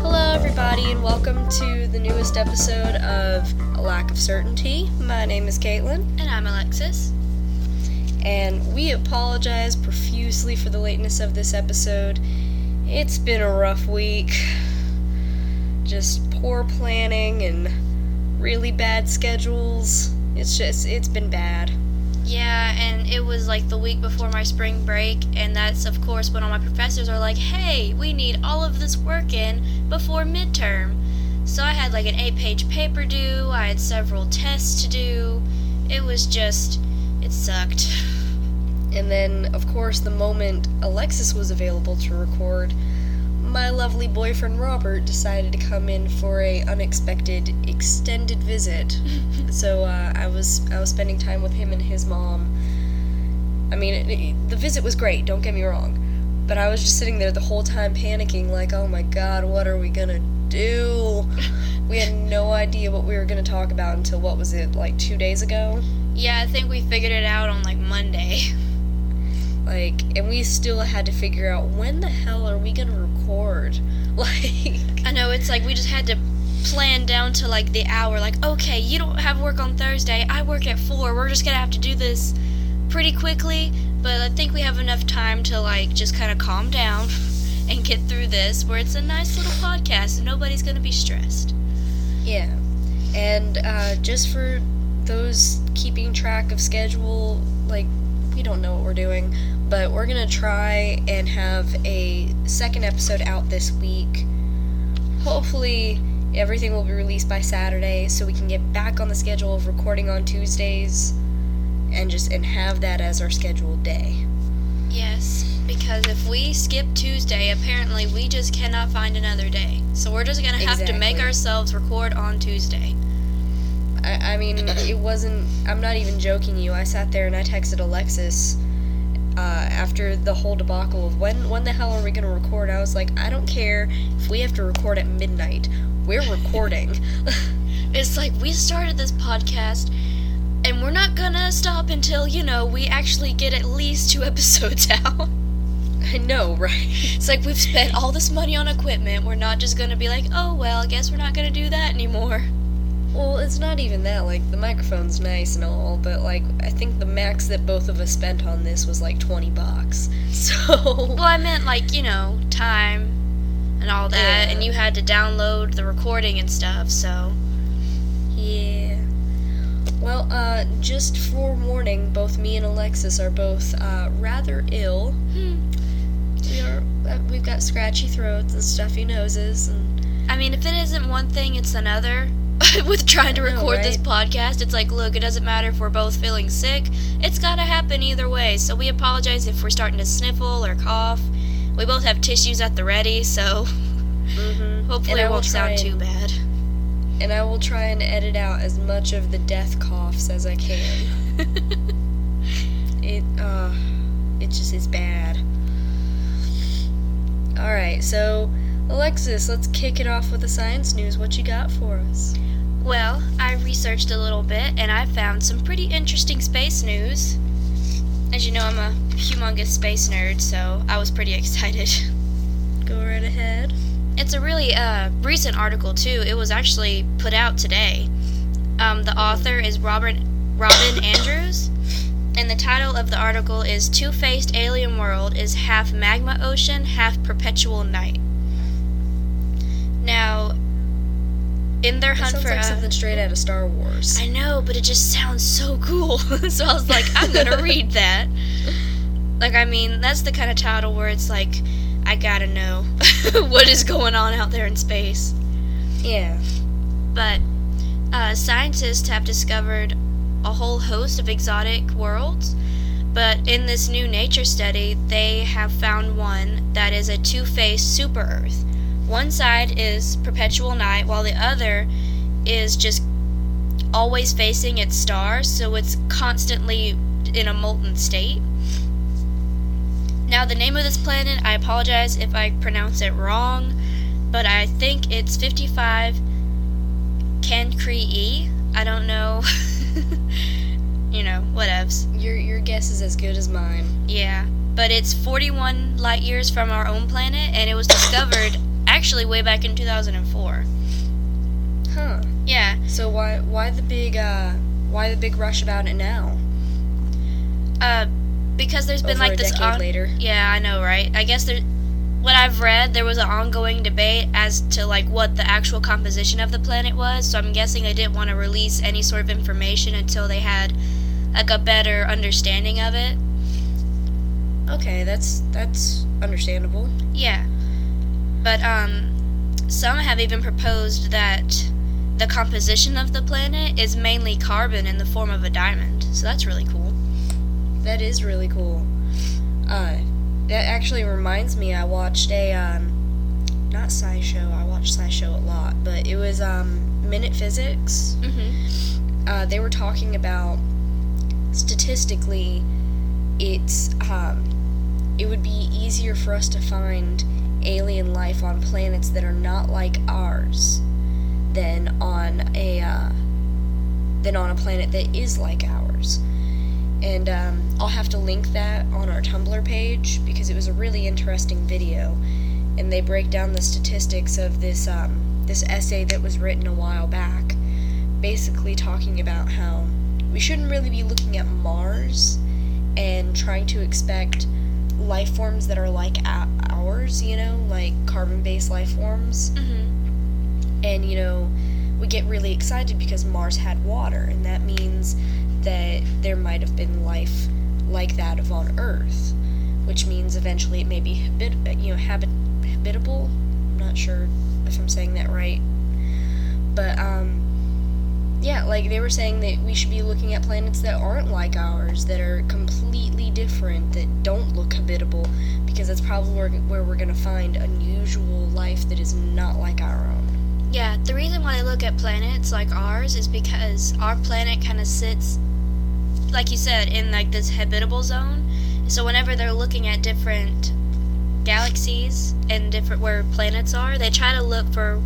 Hello, everybody, and welcome to the newest episode of A Lack of Certainty. My name is Caitlin, And I'm Alexis. and we apologize profusely for the lateness of this episode. It's been a rough week. Just poor planning and really bad schedules. It's just, it's been bad. Yeah, and it was like the week before my spring break, and that's of course when all my professors are like, hey, we need all of this work in before midterm. So I had like an eight page paper due, I had several tests to do. It was just, it sucked. And then, of course, the moment Alexis was available to record, my lovely boyfriend Robert decided to come in for a unexpected extended visit. so uh, I was I was spending time with him and his mom. I mean, it, it- the visit was great. Don't get me wrong, but I was just sitting there the whole time panicking, like, oh my god, what are we gonna do? we had no idea what we were gonna talk about until what was it, like two days ago? Yeah, I think we figured it out on like Monday. Like, and we still had to figure out when the hell are we gonna record? Like, I know it's like we just had to plan down to like the hour. Like, okay, you don't have work on Thursday. I work at four. We're just gonna have to do this pretty quickly. But I think we have enough time to like just kind of calm down and get through this, where it's a nice little podcast and nobody's gonna be stressed. yeah. And uh, just for those keeping track of schedule, like, we don't know what we're doing, but we're gonna try and have a second episode out this week. Hopefully, everything will be released by Saturday so we can get back on the schedule of recording on Tuesdays and just and have that as our scheduled day. Yes, because if we skip Tuesday, apparently we just cannot find another day. So we're just gonna have to make ourselves record on Tuesday. I, I mean, it wasn't. I'm not even joking you. I sat there and I texted Alexis uh, after the whole debacle of when when the hell are we gonna record? I was like, I don't care if we have to record at midnight. We're recording. It's like we started this podcast and we're not gonna stop until, you know, we actually get at least two episodes out. I know, right? It's like we've spent all this money on equipment. We're not just gonna be like, oh, well, I guess we're not gonna do that anymore. Well, it's not even that. Like the microphone's nice and all, but like I think the max that both of us spent on this was like twenty bucks. So Well, I meant like, you know, time and all that, Yeah. and you had to download the recording and stuff, so. Yeah. Well, uh, just for warning, both me and Alexis are both uh, rather ill. Hmm. We are. Uh, we've got scratchy throats and stuffy noses, and I mean, if it isn't one thing, it's another. With trying to I know, record this podcast, it's like, look, it doesn't matter if we're both feeling sick. It's gotta happen either way. So we apologize if we're starting to sniffle or cough. We both have tissues at the ready, so mhm. hopefully And it won't sound too bad. and I will try and edit out as much of the death coughs as I can. It uh, it just is bad. All right, so Alexis, let's kick it off with the science news. What you got for us? Well, I researched a little bit and I found some pretty interesting space news. As you know, I'm a humongous space nerd, so I was pretty excited. Go right ahead. It's a really uh, recent article too. It was actually put out today. Um, the author is Robert Robin Andrews, and the title of the article is "Two-Faced Alien World is half magma ocean, half perpetual night." Now, in their hunt sounds for like a- something straight out of Star Wars. I know, but it just sounds so cool. so I was like, I'm gonna read that. Like, I mean, that's the kind of title where it's like, I gotta know what is going on out there in space. Yeah. But uh, scientists have discovered a whole host of exotic worlds. But in this new nature study, they have found one that is a two faced super Earth. One side is perpetual night, while the other is just always facing its stars, so it's constantly in a molten state. Now, the name of this planet, I apologize if I pronounce it wrong, but I think it's 55 Cancri I don't know. you know, whatevs. Your your guess is as good as mine. Yeah. but it's 41 light years from our own planet, and it was discovered actually way back in 2004. Huh. Yeah. So why why the big uh why the big rush about it now? Uh, because there's been Over like a this. on- later. Yeah, I know, right? I guess there. What I've read, there was an ongoing debate as to like what the actual composition of the planet was. So I'm guessing they didn't want to release any sort of information until they had like a better understanding of it. Okay, that's that's understandable. Yeah. But um some have even proposed that the composition of the planet is mainly carbon in the form of a diamond. So that's really cool. That is really cool. Uh, that actually reminds me. I watched a um, not SciShow. I watch SciShow a lot, but it was um, Minute Physics. Mhm. Uh, they were talking about statistically, it's um, it would be easier for us to find alien life on planets that are not like ours than on a uh, than on a planet that is like ours. And um, I'll have to link that on our Tumblr page because it was a really interesting video, and they break down the statistics of this um, this essay that was written a while back, basically talking about how we shouldn't really be looking at Mars and trying to expect life forms that are like a- ours, you know, like carbon-based life forms. Mhm. and you know we get really excited because Mars had water and that means that there might have been life like that of on Earth which means eventually it may be habit you know habit habitable. I'm not sure if I'm saying that right. But um yeah like they were saying that we should be looking at planets that aren't like ours that are completely different that don't look habitable because that's probably where, where we're going to find unusual life that is not like our own Yeah, the reason why I look at planets like ours is because our planet kind of sits, like you said, in like this habitable zone. So whenever they're looking at different galaxies and different where planets are, they try to look for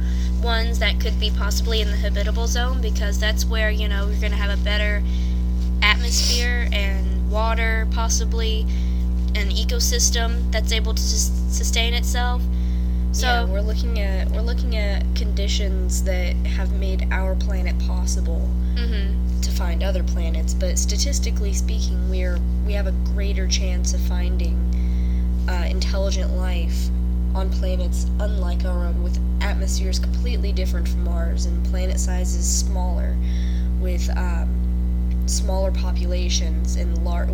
ones that could be possibly in the habitable zone because that's where you know you're gonna have a better atmosphere and water, possibly an ecosystem that's able to sus- sustain itself. So yeah, we're looking at we're looking at conditions that have made our planet possible mhm. to find other planets, but statistically speaking, we're we have a greater chance of finding uh, intelligent life on planets unlike our own, with atmospheres completely different from ours and planet sizes smaller, with um, smaller populations and large.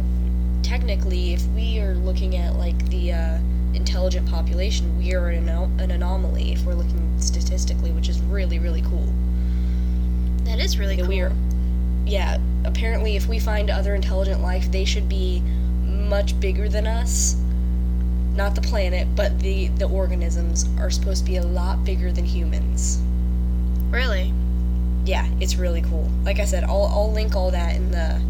Technically, if we are looking at like the uh, intelligent population, we are an, an anomaly if we're looking statistically, which is really really cool. that is really Yeah, cool. we are- Yeah, apparently, if we find other intelligent life, they should be much bigger than us. Not the planet, but the the organisms are supposed to be a lot bigger than humans. Really? Yeah, it's really cool. Like I said, I'll I'll link all that in the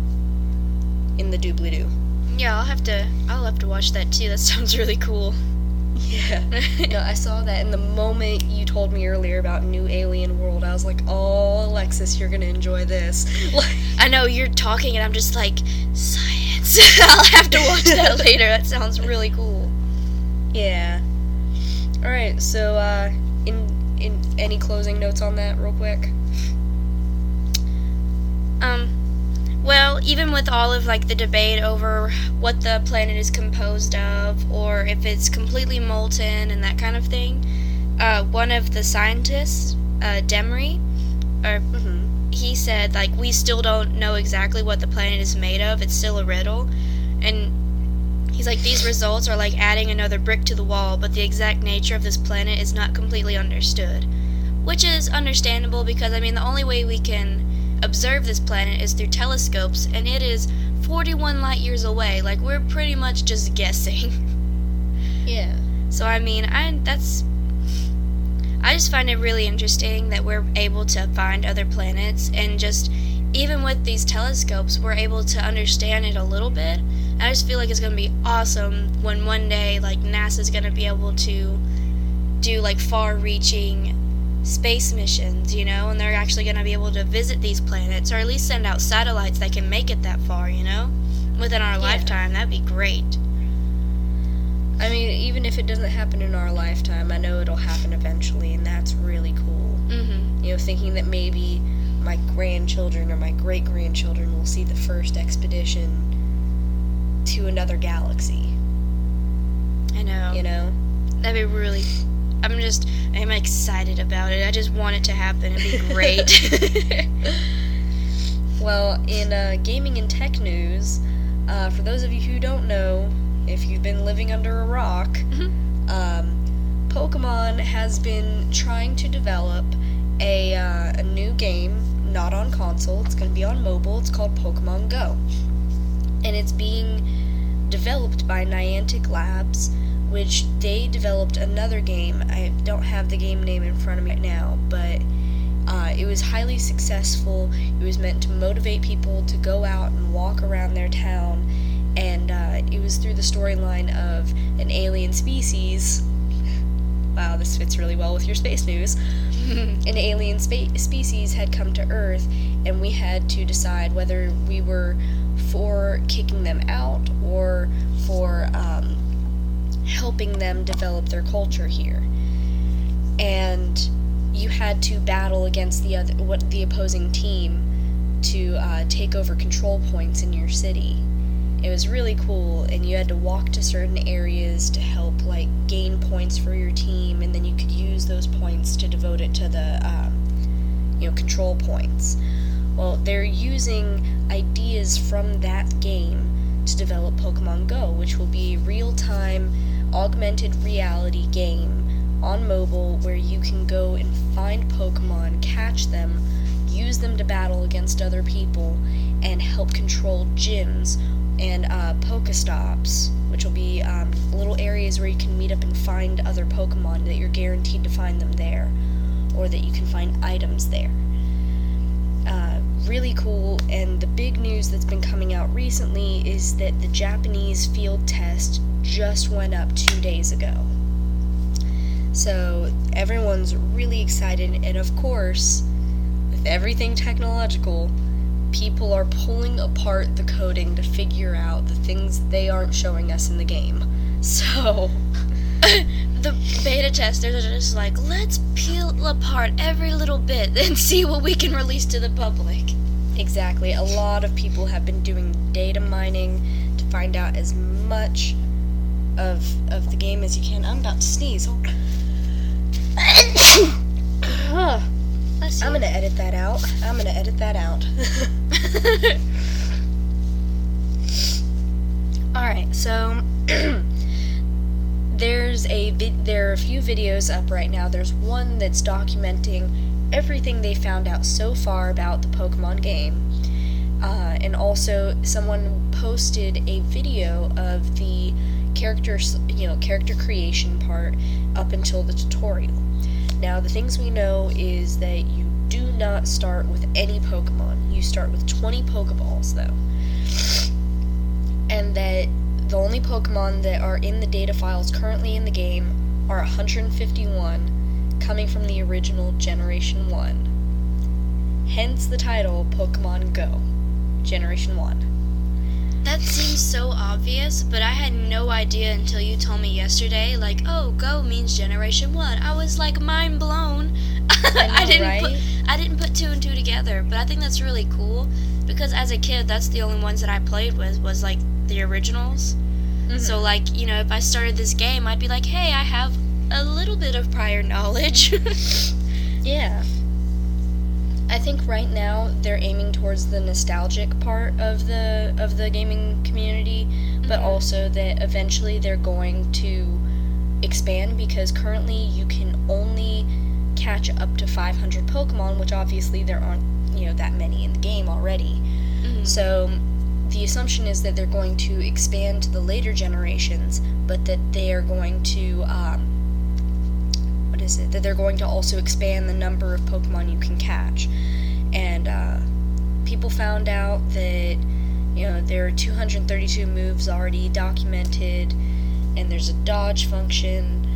in the doobly doo. Yeah, I'll have to. I'll have to watch that too. That sounds really cool. Yeah. no, I saw that, and the moment you told me earlier about New Alien World, I was like, "Oh, Alexis, you're gonna enjoy this." Like, I know you're talking, and I'm just like science. I'll have to watch that later. That sounds really cool. Yeah. All right. So, uh, in in any closing notes on that, real quick? Um, well, even with all of like the debate over what the planet is composed of, or if it's completely molten and that kind of thing, uh, one of the scientists, uh, Demory, or Mm-hmm. he said like we still don't know exactly what the planet is made of. It's still a riddle, and he's like these results are like adding another brick to the wall, but the exact nature of this planet is not completely understood, which is understandable because I mean the only way we can observe this planet is through telescopes, and it is 41 light years away. Like we're pretty much just guessing. Yeah. So I mean, I that's I just find it really interesting that we're able to find other planets and just even with these telescopes, we're able to understand it a little bit. I just feel like it's going to be awesome when one day like NASA's going to be able to do like far-reaching space missions, you know, and they're actually going to be able to visit these planets or at least send out satellites that can make it that far, you know, within our Yeah. lifetime. That'd be great. I mean, even if it doesn't happen in our lifetime, I know it'll happen eventually, and that's really cool. Mm-hmm. You know, thinking that maybe my grandchildren or my great grandchildren will see the first expedition to another galaxy. I know. You know? That'd be really. I'm just. I'm excited about it. I just want it to happen. It'd be great. well, in uh, gaming and tech news, uh, for those of you who don't know, if you've been living under a rock, Mhm. um, Pokemon has been trying to develop a, uh, a new game, not on console. It's going to be on mobile. It's called Pokemon Go. And it's being developed by Niantic Labs, which they developed another game. I don't have the game name in front of me right now, but uh, it was highly successful. It was meant to motivate people to go out and walk around their town, and uh, it was through the storyline of an alien species. Wow, this fits really well with your space news. An alien spa- species had come to Earth, and we had to decide whether we were for kicking them out or for um, helping them develop their culture here. And you had to battle against the other what the opposing team to uh, take over control points in your city. It was really cool, and you had to walk to certain areas to help like gain points for your team, and then you could use those points to devote it to the um, you know control points. Well, they're using ideas from that game to develop Pokemon Go, which will be a real-time augmented reality game on mobile where you can go and find Pokemon, catch them, use them to battle against other people, and help control gyms and uh, Pokestops, which will be um, little areas where you can meet up and find other Pokemon that you're guaranteed to find them there, or that you can find items there. Really cool, and the big news that's been coming out recently is that the Japanese field test just went up two days ago. So everyone's really excited, and of course, with everything technological, people are pulling apart the coding to figure out the things they aren't showing us in the game. So, the beta testers are just like, let's peel apart every little bit and see what we can release to the public. Exactly, a lot of people have been doing data mining to find out as much of of the game as you can. I'm about to sneeze. Oh. Huh. I'm gonna edit that out. I'm gonna edit that out. All right, so there's a vid- there are a few videos up right now. There's one that's documenting everything they found out so far about the Pokemon game, uh, and also someone posted a video of the character you know character creation part up until the tutorial. Now, the things we know is that you do not start with any Pokemon. You start with 20 Pokeballs, though. And that the only Pokemon that are in the data files currently in the game are 151, coming from the original Generation 1. Hence the title Pokemon Go, Generation 1. That seems so obvious, but I had no idea until you told me yesterday, like, oh, go means generation one. I was like mind blown. I know, didn't right? put I didn't put two and two together, but I think that's really cool because as a kid, that's the only ones that I played with was like the originals. Mm-hmm. So like, you know, if I started this game, I'd be like, hey, I have a little bit of prior knowledge. Yeah. I think right now they're aiming towards the nostalgic part of the of the gaming community, but Mhm. also that eventually they're going to expand because currently you can only catch up to 500 Pokemon, which obviously there aren't, you know, that many in the game already. Mhm. So the assumption is that they're going to expand to the later generations, but that they are going to um, what is it? That they're going to also expand the number of Pokemon you can catch. And uh, people found out that you know there are 232 moves already documented, and there's a dodge function.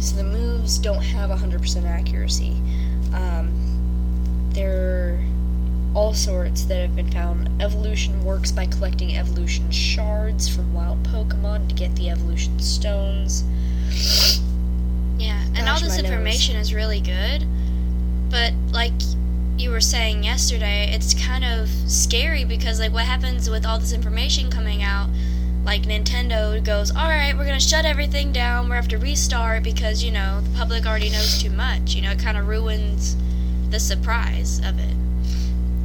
So the moves don't have 100% accuracy. Um, they're all sorts that have been found. Evolution works by collecting evolution shards from wild Pokemon to get the evolution stones. And all this my nose. information is really good, but like you were saying yesterday, it's kind of scary because like what happens with all this information coming out? Like Nintendo goes, "All right, we're gonna shut everything down. We're have to restart because you know the public already knows too much. You know, it kind of ruins the surprise of it."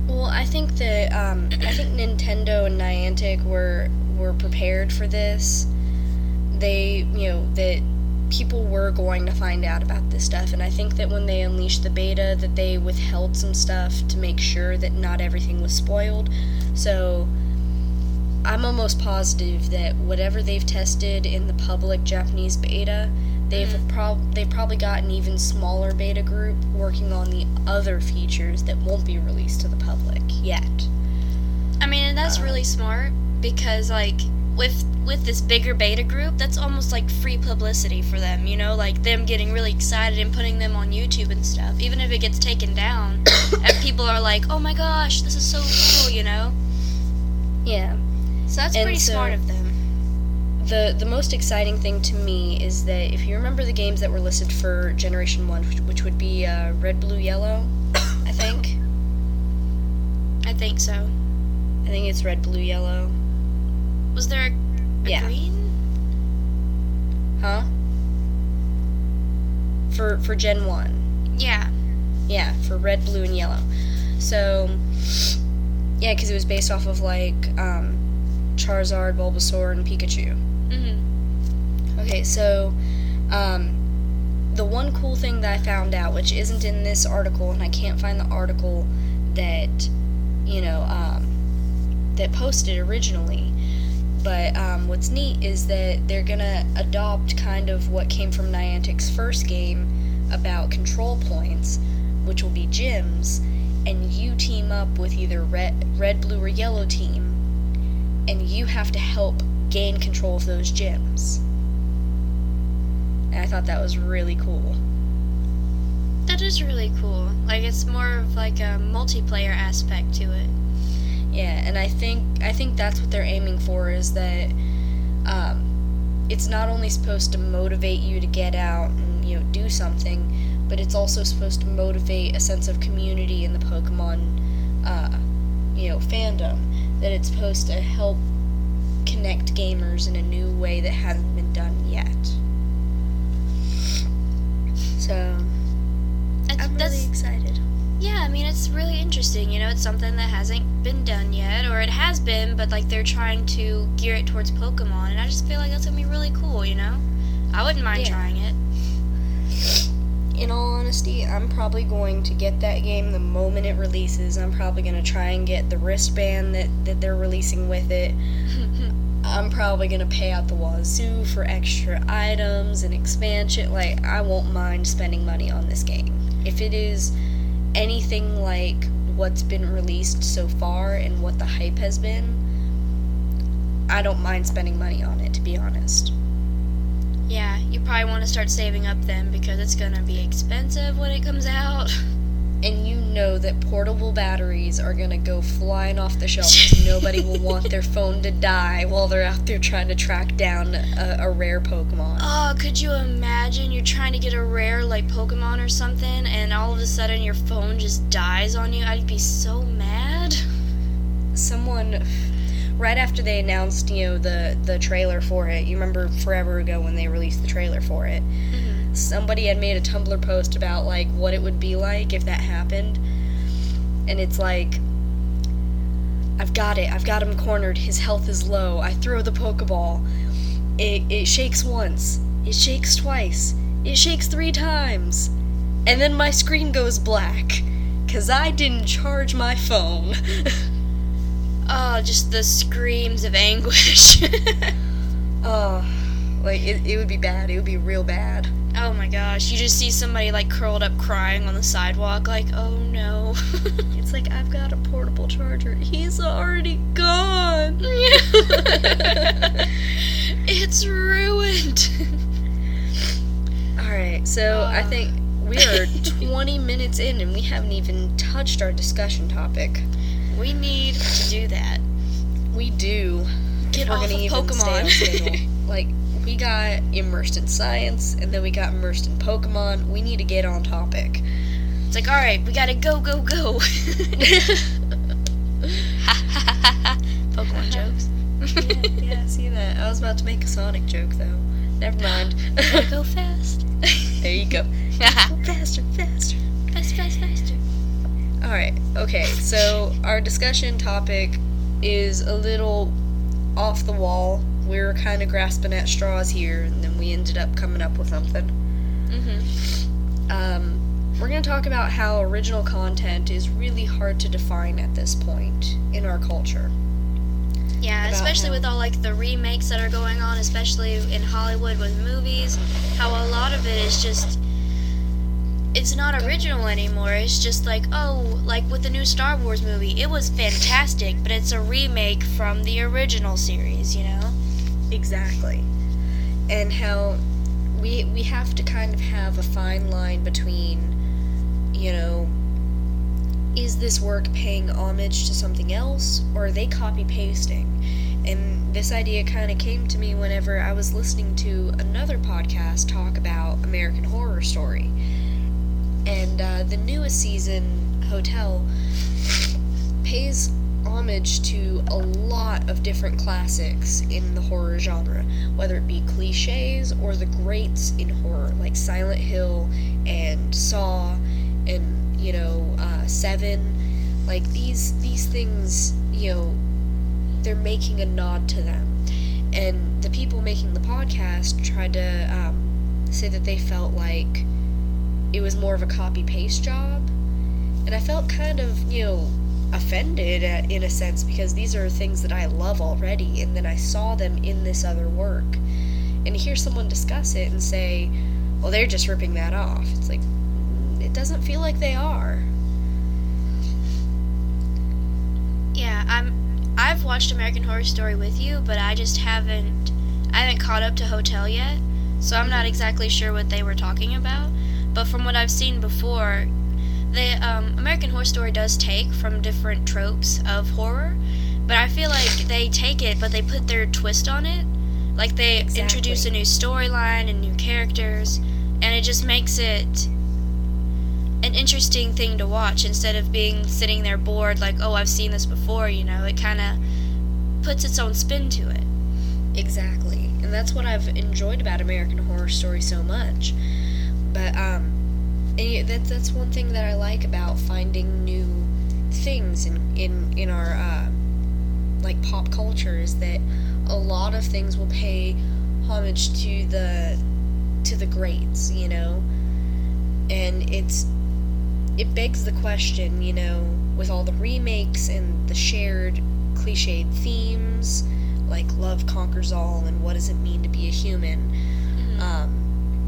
Well, I think that um, I think Nintendo and Niantic were were prepared for this. They, you know, that people were going to find out about this stuff, and I think that when they unleashed the beta, that they withheld some stuff to make sure that not everything was spoiled. So, I'm almost positive that whatever they've tested in the public Japanese beta, they've Mhm. prob they've probably got an even smaller beta group working on the other features that won't be released to the public yet. I mean, and that's Uh, really smart because like with with this bigger beta group, that's almost like free publicity for them, you know, like them getting really excited and putting them on YouTube and stuff. Even if it gets taken down, and people are like, "Oh my gosh, this is so cool," you know. Yeah. So that's And pretty so- smart of them. The the most exciting thing to me is that if you remember the games that were listed for Generation One, which, which would be uh, Red, Blue, Yellow, I think. I think so. I think it's Red, Blue, Yellow. Was there a, a Yeah. green? Huh? For for Gen One. Yeah. Yeah, for red, blue, and yellow. So, yeah, because it was based off of like um, Charizard, Bulbasaur, and Pikachu. hmm Okay, so um, the one cool thing that I found out, which isn't in this article, and I can't find the article that you know um, that posted originally. But um, what's neat is that they're gonna adopt kind of what came from Niantic's first game about control points, which will be gyms, and you team up with either red, red, blue, or yellow team, and you have to help gain control of those gyms. And I thought that was really cool. That is really cool. Like it's more of like a multiplayer aspect to it. Yeah, and I think I think that's what they're aiming for is that um, it's not only supposed to motivate you to get out and you know do something, but it's also supposed to motivate a sense of community in the Pokemon uh, you know fandom. That it's supposed to help connect gamers in a new way that hasn't been done yet. So That's, I'm that's really excited. Yeah, I mean, it's really interesting. You know, it's something that hasn't been done yet, or it has been, but like they're trying to gear it towards Pokemon, and I just feel like that's gonna be really cool. You know, I wouldn't mind Yeah. trying it. In all honesty, I'm probably going to get that game the moment it releases. I'm probably going to try and get the wristband that, that they're releasing with it. I'm probably going to pay out the wazoo for extra items and expansion. Like, I won't mind spending money on this game. If it is anything like what's been released so far and what the hype has been, I don't mind spending money on it, to be honest. yeah, you probably want to start saving up then because it's gonna be expensive when it comes out. and you know that portable batteries are gonna go flying off the shelf because nobody will want their phone to die while they're out there trying to track down a, a rare Pokemon. Oh, could you imagine you're trying to get a rare like Pokemon or something, and all of a sudden your phone just dies on you? I'd be so mad. Someone, right after they announced, you know, the the trailer for it. You remember forever ago when they released the trailer for it. Mhm. Somebody had made a Tumblr post about like what it would be like if that happened, and it's like. I've got it. I've got him cornered. His health is low. I throw the Pokeball. It, it shakes once. It shakes twice. It shakes three times. And then my screen goes black. Because I didn't charge my phone. Oh, just the screams of anguish. oh, like, it, it would be bad. It would be real bad. oh my gosh, you just see somebody like curled up crying on the sidewalk, like, oh no. It's like, I've got a portable charger. He's already gone. it's ruined. Alright, so I Uh. think We are 20 minutes in and we haven't even touched our discussion topic. We need to do that. We do. Get off of even stay on Pokemon. like, we got immersed in science and then we got immersed in Pokemon. We need to get on topic. It's like, all right, we gotta go, go, go. Pokemon jokes. yeah, yeah, see that. I was about to make a Sonic joke though. Never mind. Go fast. there you go. faster, faster. fast, fast, faster. Alright, okay, so our discussion topic is a little off the wall. We were kind of grasping at straws here, and then we ended up coming up with something. Mm-hmm. Um, we're going to talk about how original content is really hard to define at this point in our culture. Yeah, About especially how- with all like the remakes that are going on, especially in Hollywood with movies, how a lot of it is just it's not original anymore. It's just like, oh, like with the new Star Wars movie, it was fantastic, but it's a remake from the original series, you know? Exactly. And how we we have to kind of have a fine line between, you know, is this work paying homage to something else or are they copy pasting? And this idea kind of came to me whenever I was listening to another podcast talk about American Horror Story. And uh, the newest season, Hotel, pays homage to a lot of different classics in the horror genre, whether it be cliches or the greats in horror, like Silent Hill and Saw and you know uh, Seven. Like these these things, you know, they're making a nod to them, and the people making the podcast tried to um, say that they felt like it was more of a copy paste job, and I felt kind of you know offended uh, in a sense because these are things that I love already, and then I saw them in this other work, and to hear someone discuss it and say, "Well, they're just ripping that off," it's like it doesn't feel like they are. Yeah, I'm I've watched American Horror Story with you, but I just haven't I haven't caught up to Hotel yet. So I'm not mm-hmm. exactly sure what they were talking about. But from what I've seen before, the um, American Horror Story does take from different tropes of horror, but I feel like they take it, but they put their twist on it. Like they introduce a new storyline and new characters, and it just makes it an interesting thing to watch instead of being sitting there bored like oh i've seen this before you know it kind of puts its own spin to it Exactly. And that's what I've enjoyed about American Horror Story so much. But um and yeah, that's that's one thing that I like about finding new things in in in our uh, like pop culture is that a lot of things will pay homage to the to the greats, you know. And it's it begs the question, you know, with all the remakes and the shared cliched themes like love conquers all and what does it mean to be a human um,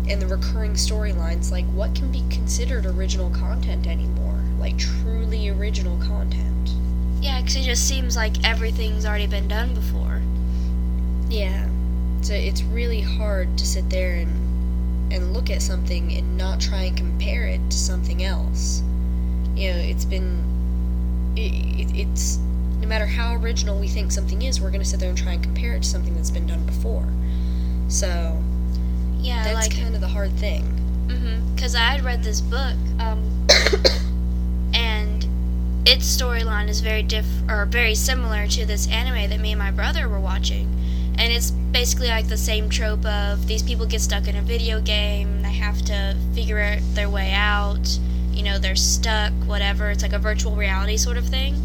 and the recurring storylines like what can be considered original content anymore? Like truly original content. Yeah because it just seems like everything's already been done before. Yeah. So it's really hard to sit there and and look at something and not try and compare it to something else. You know it's been it, it, it's no matter how original we think something is we're going to sit there and try and compare it to something that's been done before. So yeah that's like kind of the hard thing Mhm. because i had read this book um, and its storyline is very diff or very similar to this anime that me and my brother were watching and it's basically like the same trope of these people get stuck in a video game they have to figure out their way out you know they're stuck whatever it's like a virtual reality sort of thing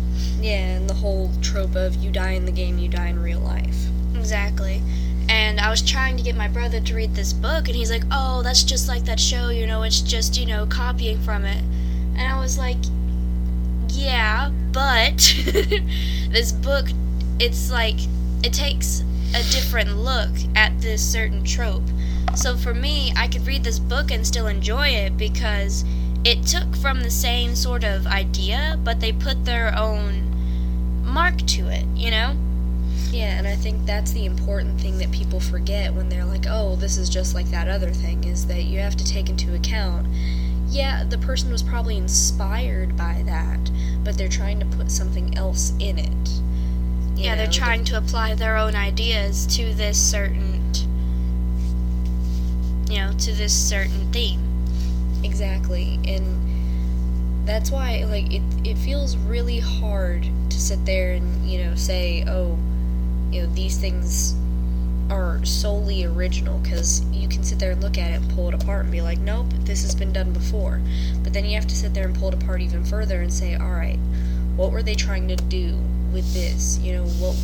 Yeah, and the whole trope of you die in the game, you die in real life. Exactly. And I was trying to get my brother to read this book, and he's like, oh, that's just like that show, you know, it's just, you know, copying from it. And I was like, yeah, but this book, it's like, it takes a different look at this certain trope. So for me, I could read this book and still enjoy it because it took from the same sort of idea, but they put their own mark to it, you know? Yeah, and I think that's the important thing that people forget when they're like, oh, this is just like that other thing, is that you have to take into account, yeah, the person was probably inspired by that, but they're trying to put something else in it. You yeah, they're know, trying to apply their own ideas to this certain you know, to this certain theme. Exactly. And that's why like it it feels really hard to sit there and, you know, say, "Oh, you know, these things are solely original because you can sit there and look at it and pull it apart and be like, nope, this has been done before. But then you have to sit there and pull it apart even further and say, all right, what were they trying to do with this? You know, what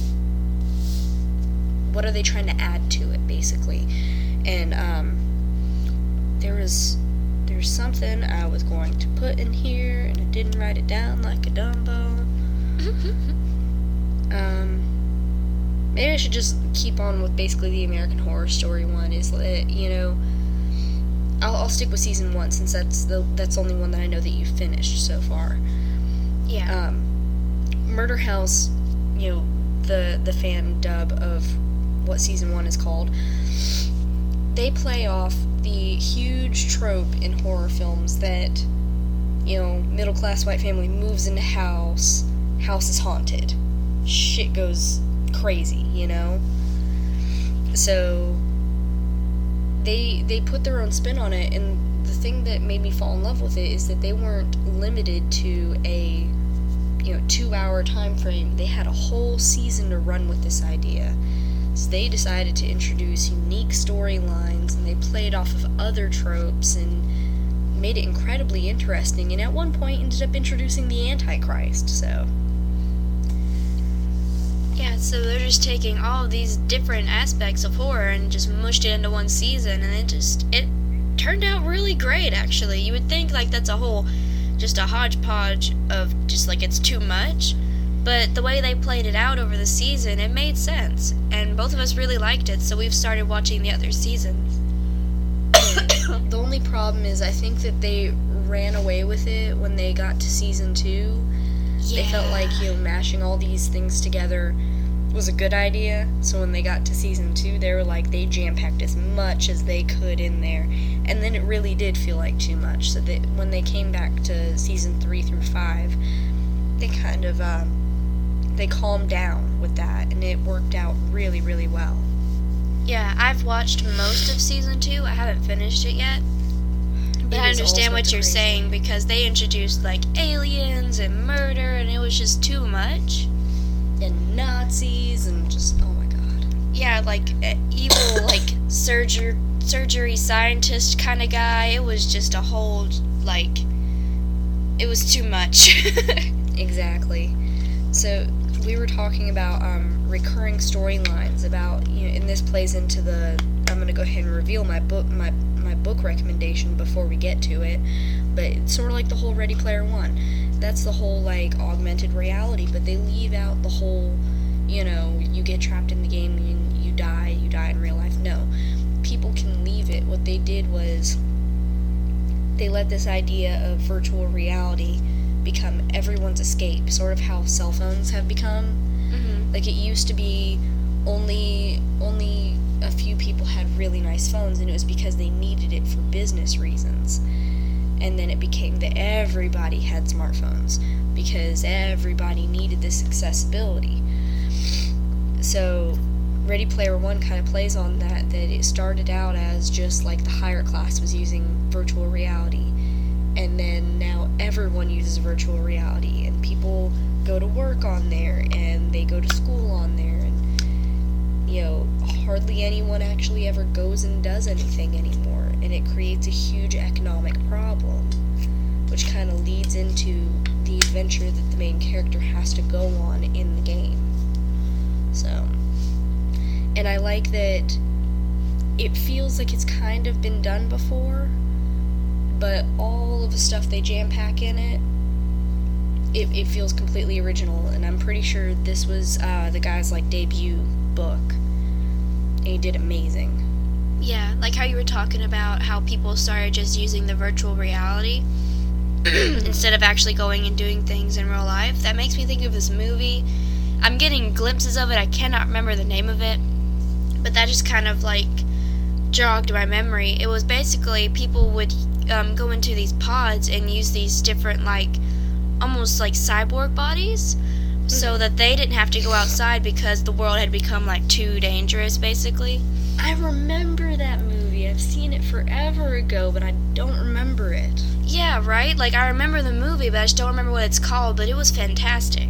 what are they trying to add to it, basically? And um, there was there's something I was going to put in here and I didn't write it down like a Dumbo. um, maybe I should just keep on with basically the American Horror Story one. Is you know, I'll, I'll stick with season one since that's the that's the only one that I know that you finished so far. Yeah. Um, Murder House, you know, the the fan dub of what season one is called. They play off the huge trope in horror films that you know middle class white family moves into house, house is haunted, shit goes crazy, you know. So they they put their own spin on it, and the thing that made me fall in love with it is that they weren't limited to a you know two hour time frame. They had a whole season to run with this idea. So they decided to introduce unique storylines, and they played off of other tropes and made it incredibly interesting. And at one point, ended up introducing the Antichrist. So Yeah, so they're just taking all these different aspects of horror and just mushed it into one season, and it just it turned out really great. Actually, you would think like that's a whole just a hodgepodge of just like it's too much, but the way they played it out over the season, it made sense, and both of us really liked it. So we've started watching the other seasons. the only problem is, I think that they ran away with it when they got to season two. Yeah. They felt like you know mashing all these things together was a good idea. So when they got to season two, they were like they jam packed as much as they could in there, and then it really did feel like too much. So that when they came back to season three through five, they kind of um, they calmed down with that, and it worked out really really well. Yeah, I've watched most of season two. I haven't finished it yet. But It I understand what you're crazy. saying because they introduced like aliens and murder and it was just too much. And Nazis and just oh my god. Yeah, like uh, evil like surgery surgery scientist kind of guy. It was just a whole like it was too much. Exactly. So we were talking about um, recurring storylines about you know, and this plays into the. I'm gonna go ahead and reveal my book my my book recommendation before we get to it, but it's sort of like the whole Ready Player One. That's the whole like augmented reality, but they leave out the whole, you know, you get trapped in the game and you die, you die in real life. No, people can leave it. What they did was they let this idea of virtual reality become everyone's escape, sort of how cell phones have become. hmm Like it used to be only only a few people had really nice phones and it was because they needed it for business reasons. And then it became that everybody had smartphones because everybody needed this accessibility. So Ready Player One kind of plays on that that it started out as just like the higher class was using virtual reality and then now everyone uses virtual reality and people go to work on there and they go to school on there and you know hardly anyone actually ever goes and does anything anymore and it creates a huge economic problem which kind of leads into the adventure that the main character has to go on in the game so and i like that it feels like it's kind of been done before but all of the stuff they jam pack in it, it, it feels completely original. And I'm pretty sure this was uh, the guy's like debut book, and he did amazing. Yeah, like how you were talking about how people started just using the virtual reality instead of actually going and doing things in real life. That makes me think of this movie. I'm getting glimpses of it. I cannot remember the name of it, but that just kind of like jogged my memory. It was basically people would um, go into these pods and use these different, like, almost like cyborg bodies so that they didn't have to go outside because the world had become, like, too dangerous, basically. I remember that movie. I've seen it forever ago, but I don't remember it. Yeah, right? Like, I remember the movie, but I just don't remember what it's called, but it was fantastic.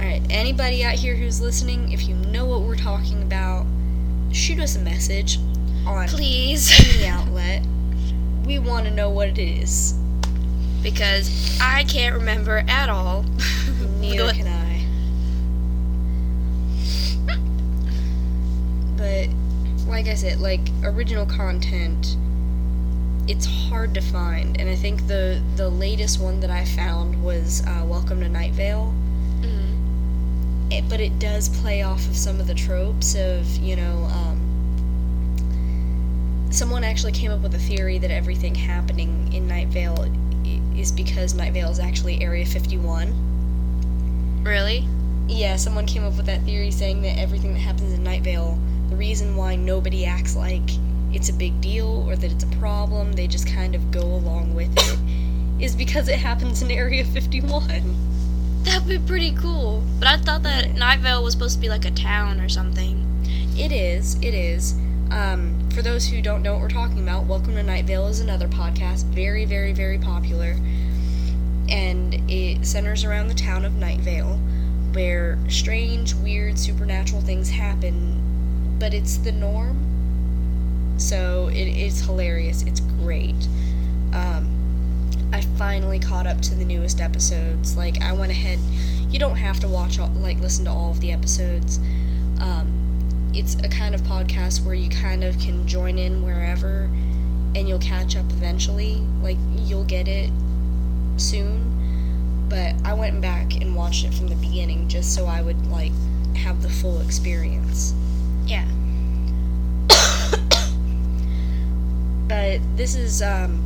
Alright, anybody out here who's listening, if you know what we're talking about, shoot us a message on Please. any outlet. We want to know what it is. because I can't remember at all. Neither can I. But like I said, like original content, it's hard to find, and I think the the latest one that I found was uh, Welcome to Night Vale. Mm. It, but it does play off of some of the tropes of you know. Um, someone actually came up with a theory that everything happening in Night Vale is because Night Vale is actually Area 51. Really? Yeah, someone came up with that theory saying that everything that happens in Night Vale, the reason why nobody acts like it's a big deal or that it's a problem, they just kind of go along with it, is because it happens in Area 51. That'd be pretty cool. But I thought that Night Vale was supposed to be like a town or something. It is, it is. Um, for those who don't know what we're talking about, Welcome to Night Vale is another podcast, very, very, very popular. And it centers around the town of Night Vale, where strange, weird, supernatural things happen, but it's the norm. So it, it's hilarious. It's great. Um, I finally caught up to the newest episodes. Like I went ahead. You don't have to watch all, like listen to all of the episodes. Um, it's a kind of podcast where you kind of can join in wherever, and you'll catch up eventually. Like you'll get it soon. But I went back and watched it from the beginning just so I would like have the full experience. Yeah. But this is um,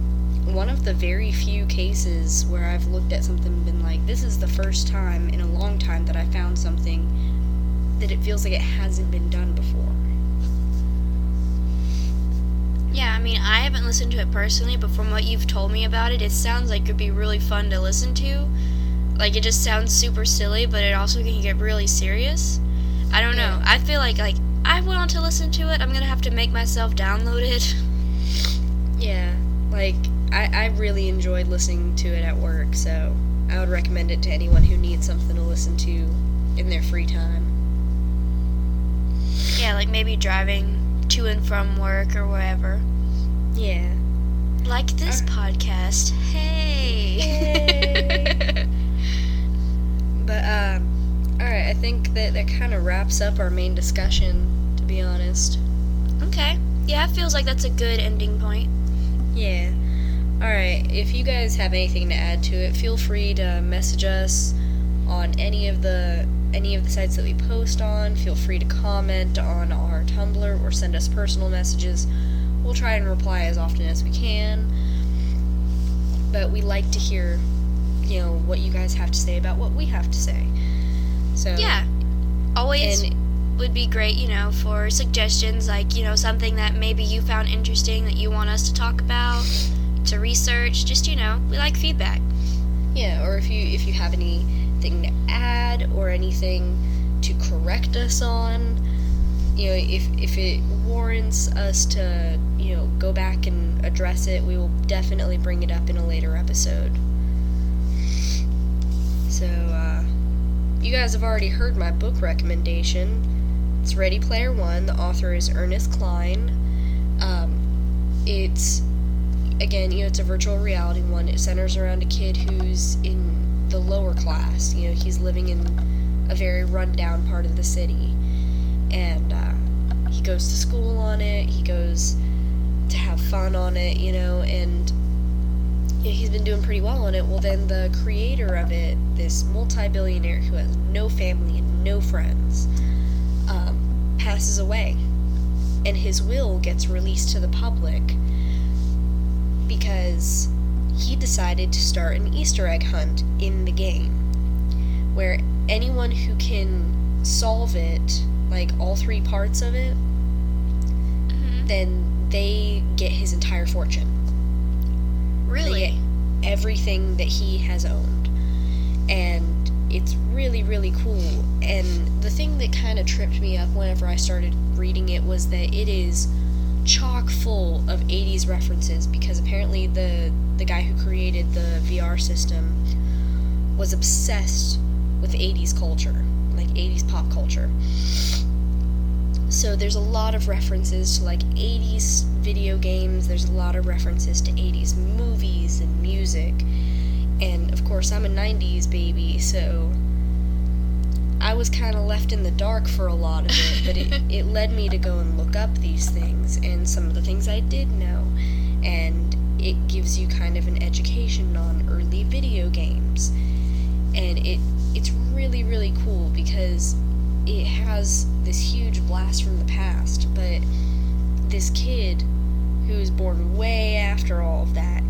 one of the very few cases where I've looked at something and been like, this is the first time in a long time that I found something that it feels like it hasn't been done before. Yeah, I mean, I haven't listened to it personally, but from what you've told me about it, it sounds like it'd be really fun to listen to. Like it just sounds super silly, but it also can get really serious. I don't know. I feel like like I want to listen to it. I'm gonna have to make myself download it. Yeah, like I, I really enjoyed listening to it at work, so I would recommend it to anyone who needs something to listen to in their free time. Yeah, like maybe driving to and from work or wherever. Yeah. Like this podcast. Hey. Yay. But um, right, I think that that kind of wraps up our main discussion. To be honest. okay. Yeah, it feels like that's a good ending point. Yeah. All right. If you guys have anything to add to it, feel free to message us on any of the any of the sites that we post on. Feel free to comment on our Tumblr or send us personal messages. We'll try and reply as often as we can. But we like to hear, you know, what you guys have to say about what we have to say. So Yeah. Always And would be great, you know, for suggestions like, you know, something that maybe you found interesting that you want us to talk about, to research, just, you know, we like feedback. Yeah, or if you if you have anything to add or anything to correct us on, you know, if if it warrants us to, you know, go back and address it, we will definitely bring it up in a later episode. So, uh, you guys have already heard my book recommendation. It's Ready Player One. The author is Ernest Cline. Um, it's again, you know, it's a virtual reality one. It centers around a kid who's in the lower class. You know, he's living in a very rundown part of the city, and uh, he goes to school on it. He goes to have fun on it, you know, and you know, he's been doing pretty well on it. Well, then the creator of it, this multi-billionaire who has no family and no friends, um, passes away, and his will gets released to the public because he decided to start an Easter egg hunt in the game where anyone who can solve it, like all three parts of it, Mm-hmm. then they get his entire fortune. Really? Everything that he has owned. And it's really, really cool. And the thing that kind of tripped me up whenever I started reading it was that it is chock full of 80s references because apparently the the guy who created the VR system was obsessed with 80s culture, like 80s pop culture. So there's a lot of references to like 80s video games, there's a lot of references to 80s movies and music. And of course, I'm a 90s baby, so I was kind of left in the dark for a lot of it, but it, it led me to go and look up these things and some of the things I did know. And it gives you kind of an education on early video games. And it it's really really cool because it has this huge blast from the past, but this kid who was born way after all of that,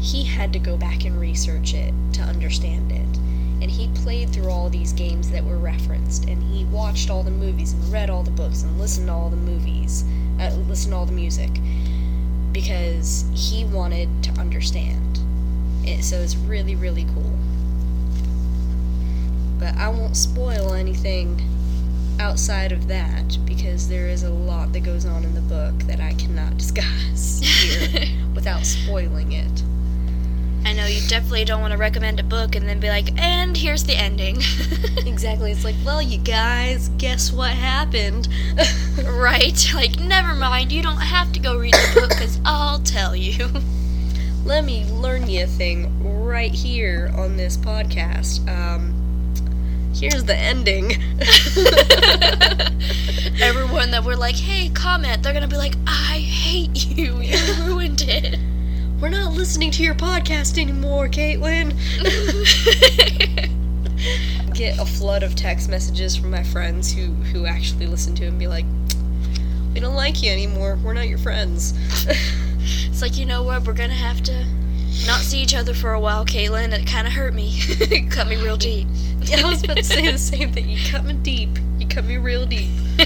he had to go back and research it to understand it. And he played through all these games that were referenced, and he watched all the movies and read all the books and listened to all the movies, uh, listened to all the music, because he wanted to understand. It, so it's really, really cool. But I won't spoil anything outside of that because there is a lot that goes on in the book that I cannot discuss here without spoiling it. I know you definitely don't want to recommend a book and then be like, and here's the ending. exactly. It's like, well, you guys, guess what happened? right? Like, never mind. You don't have to go read the book because I'll tell you. Let me learn you a thing right here on this podcast. Um, here's the ending. Everyone that we're like, hey, comment, they're gonna be like, I hate you. You ruined it. We're not listening to your podcast anymore, Caitlin. Get a flood of text messages from my friends who who actually listen to it and be like, "We don't like you anymore. We're not your friends." it's like you know what? We're gonna have to not see each other for a while, Caitlin. It kind of hurt me. it cut me real deep. Yeah, I was about to say the same thing. You cut me deep. You cut me real deep.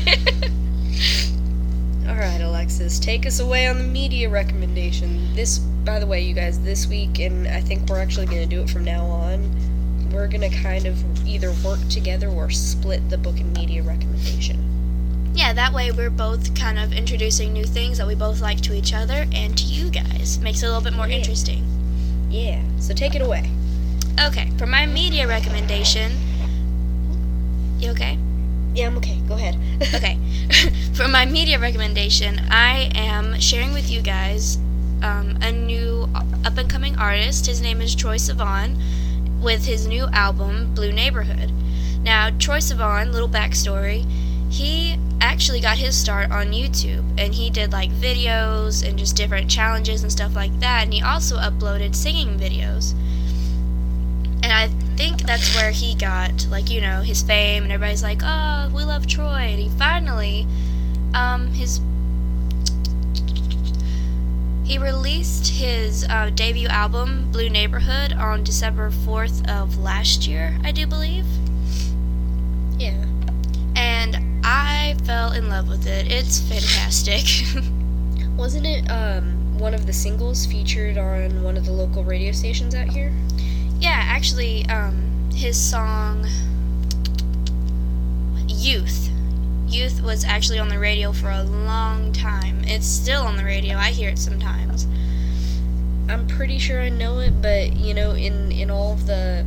All right, Alexis, take us away on the media recommendation. This, by the way, you guys, this week, and I think we're actually going to do it from now on. We're going to kind of either work together or split the book and media recommendation. Yeah, that way we're both kind of introducing new things that we both like to each other and to you guys. Makes it a little bit more Yeah. interesting. Yeah, so take it away. Okay, for my media recommendation. You okay? Yeah, I'm okay. Go ahead. okay. For my media recommendation, I am sharing with you guys um, a new up and coming artist. His name is Troye Sivan with his new album, Blue Neighborhood. Now, Troye Sivan, little backstory, he actually got his start on YouTube and he did like videos and just different challenges and stuff like that. And he also uploaded singing videos. And I think that's where he got, like, you know, his fame, and everybody's like, oh, we love Troye. And he finally, um, his. He released his uh, debut album, Blue Neighborhood, on December 4th of last year, I do believe. yeah. And I fell in love with it. It's fantastic. Wasn't it um one of the singles featured on one of the local radio stations out here? Yeah, actually, um, his song Youth. Youth was actually on the radio for a long time. It's still on the radio. I hear it sometimes. I'm pretty sure I know it, but you know, in in all of the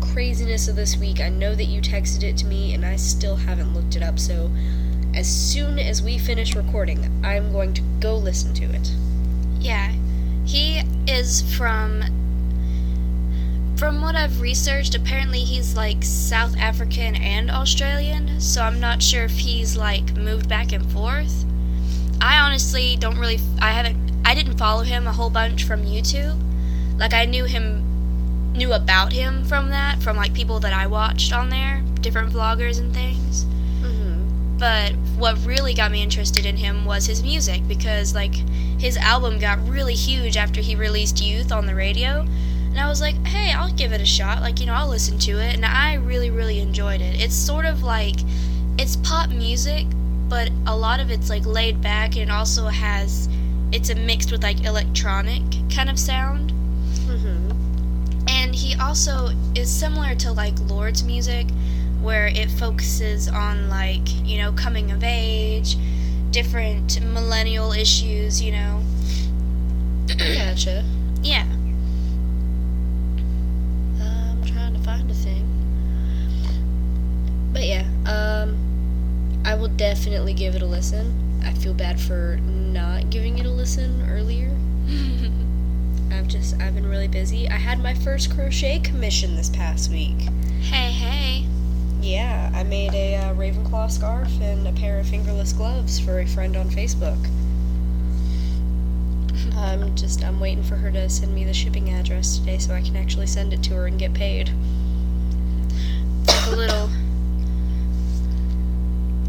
craziness of this week, I know that you texted it to me, and I still haven't looked it up. So, as soon as we finish recording, I'm going to go listen to it. Yeah. He is from from what I've researched, apparently he's like South African and Australian, so I'm not sure if he's like moved back and forth. I honestly don't really I haven't I didn't follow him a whole bunch from YouTube. Like I knew him knew about him from that from like people that I watched on there, different vloggers and things. Mm-hmm. But what really got me interested in him was his music because like his album got really huge after he released Youth on the radio. And I was like, "Hey, I'll give it a shot. Like, you know, I'll listen to it." And I really really enjoyed it. It's sort of like it's pop music, but a lot of it's like laid back and it also has it's a mixed with like electronic kind of sound. Mm-hmm. And he also is similar to like Lorde's music, where it focuses on like, you know, coming of age, different millennial issues, you know. Gotcha. Yeah. Definitely give it a listen. I feel bad for not giving it a listen earlier. I've just I've been really busy. I had my first crochet commission this past week. hey, hey. Yeah, I made a uh, Ravenclaw scarf and a pair of fingerless gloves for a friend on Facebook. I'm just I'm waiting for her to send me the shipping address today so I can actually send it to her and get paid. a little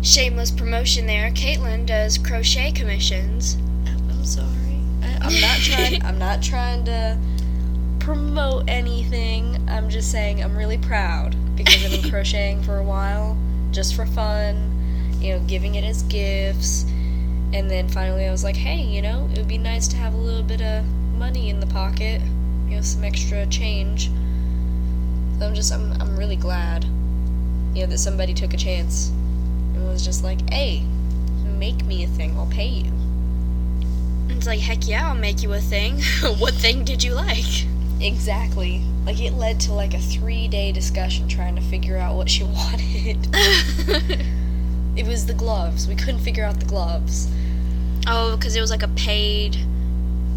shameless promotion there. Caitlin does crochet commissions. I'm sorry. I, I'm not trying. I'm not trying to promote anything. I'm just saying I'm really proud because I've been crocheting for a while, just for fun. You know, giving it as gifts, and then finally I was like, hey, you know, it would be nice to have a little bit of money in the pocket. You know, some extra change. So I'm just, I'm, I'm really glad. You know, that somebody took a chance was just like, hey, make me a thing. I'll pay you. It's like, heck yeah, I'll make you a thing. what thing did you like? Exactly. Like it led to like a three day discussion trying to figure out what she wanted. it was the gloves. We couldn't figure out the gloves. oh, because it was like a paid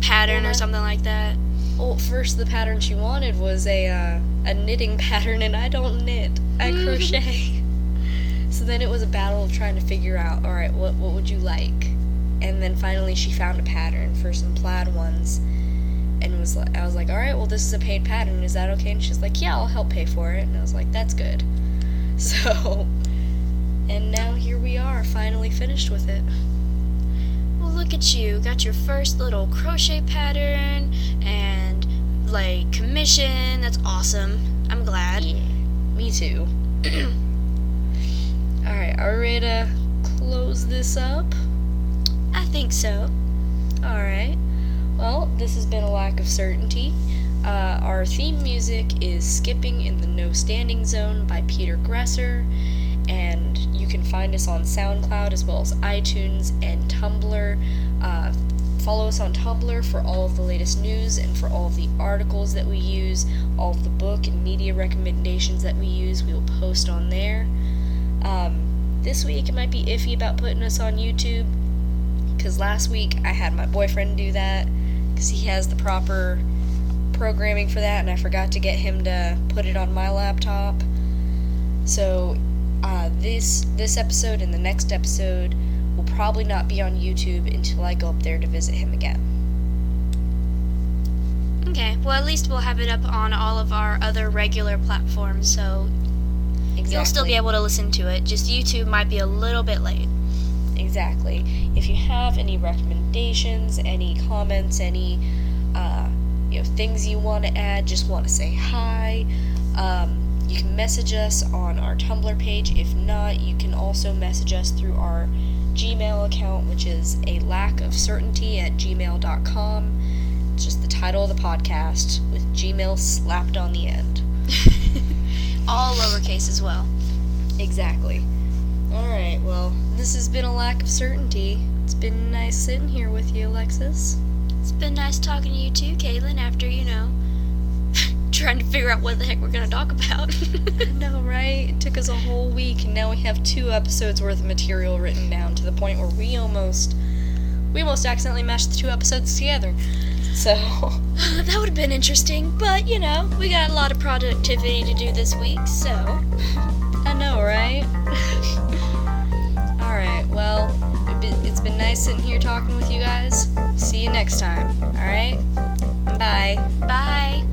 pattern Uh-huh. or something like that. Well, first the pattern she wanted was a uh, a knitting pattern, and I don't knit. I crochet. So then it was a battle of trying to figure out, all right, what what would you like? And then finally she found a pattern for some plaid ones, and was I was like, all right, well this is a paid pattern. Is that okay? And she's like, yeah, I'll help pay for it. And I was like, that's good. So, and now here we are, finally finished with it. Well, look at you. Got your first little crochet pattern and like commission. That's awesome. I'm glad. Me too. Alright, are we ready to close this up? I think so. Alright. Well, this has been a lack of certainty. Uh, our theme music is Skipping in the No Standing Zone by Peter Gresser, and you can find us on SoundCloud as well as iTunes and Tumblr. Uh, follow us on Tumblr for all of the latest news and for all of the articles that we use, all of the book and media recommendations that we use, we will post on there. Um, this week it might be iffy about putting us on YouTube because last week I had my boyfriend do that because he has the proper programming for that and I forgot to get him to put it on my laptop. So uh, this this episode and the next episode will probably not be on YouTube until I go up there to visit him again. Okay. Well, at least we'll have it up on all of our other regular platforms, so Exactly. you'll still be able to listen to it. Just YouTube might be a little bit late. Exactly. If you have any recommendations, any comments, any uh, you know things you want to add, just want to say hi, um, you can message us on our Tumblr page. If not, you can also message us through our Gmail account, which is a lack of certainty at gmail.com. It's just the title of the podcast with Gmail slapped on the end. all lowercase as well. Exactly. Alright, well, this has been a lack of certainty. It's been nice sitting here with you, Alexis. It's been nice talking to you too, Caitlin, after, you know, trying to figure out what the heck we're going to talk about. no, right? It took us a whole week, and now we have two episodes worth of material written down to the point where we almost. We almost accidentally mashed the two episodes together. So that would have been interesting, but you know, we got a lot of productivity to do this week, so I know, right? all right. Well, it's been nice sitting here talking with you guys. See you next time. All right? Bye. Bye.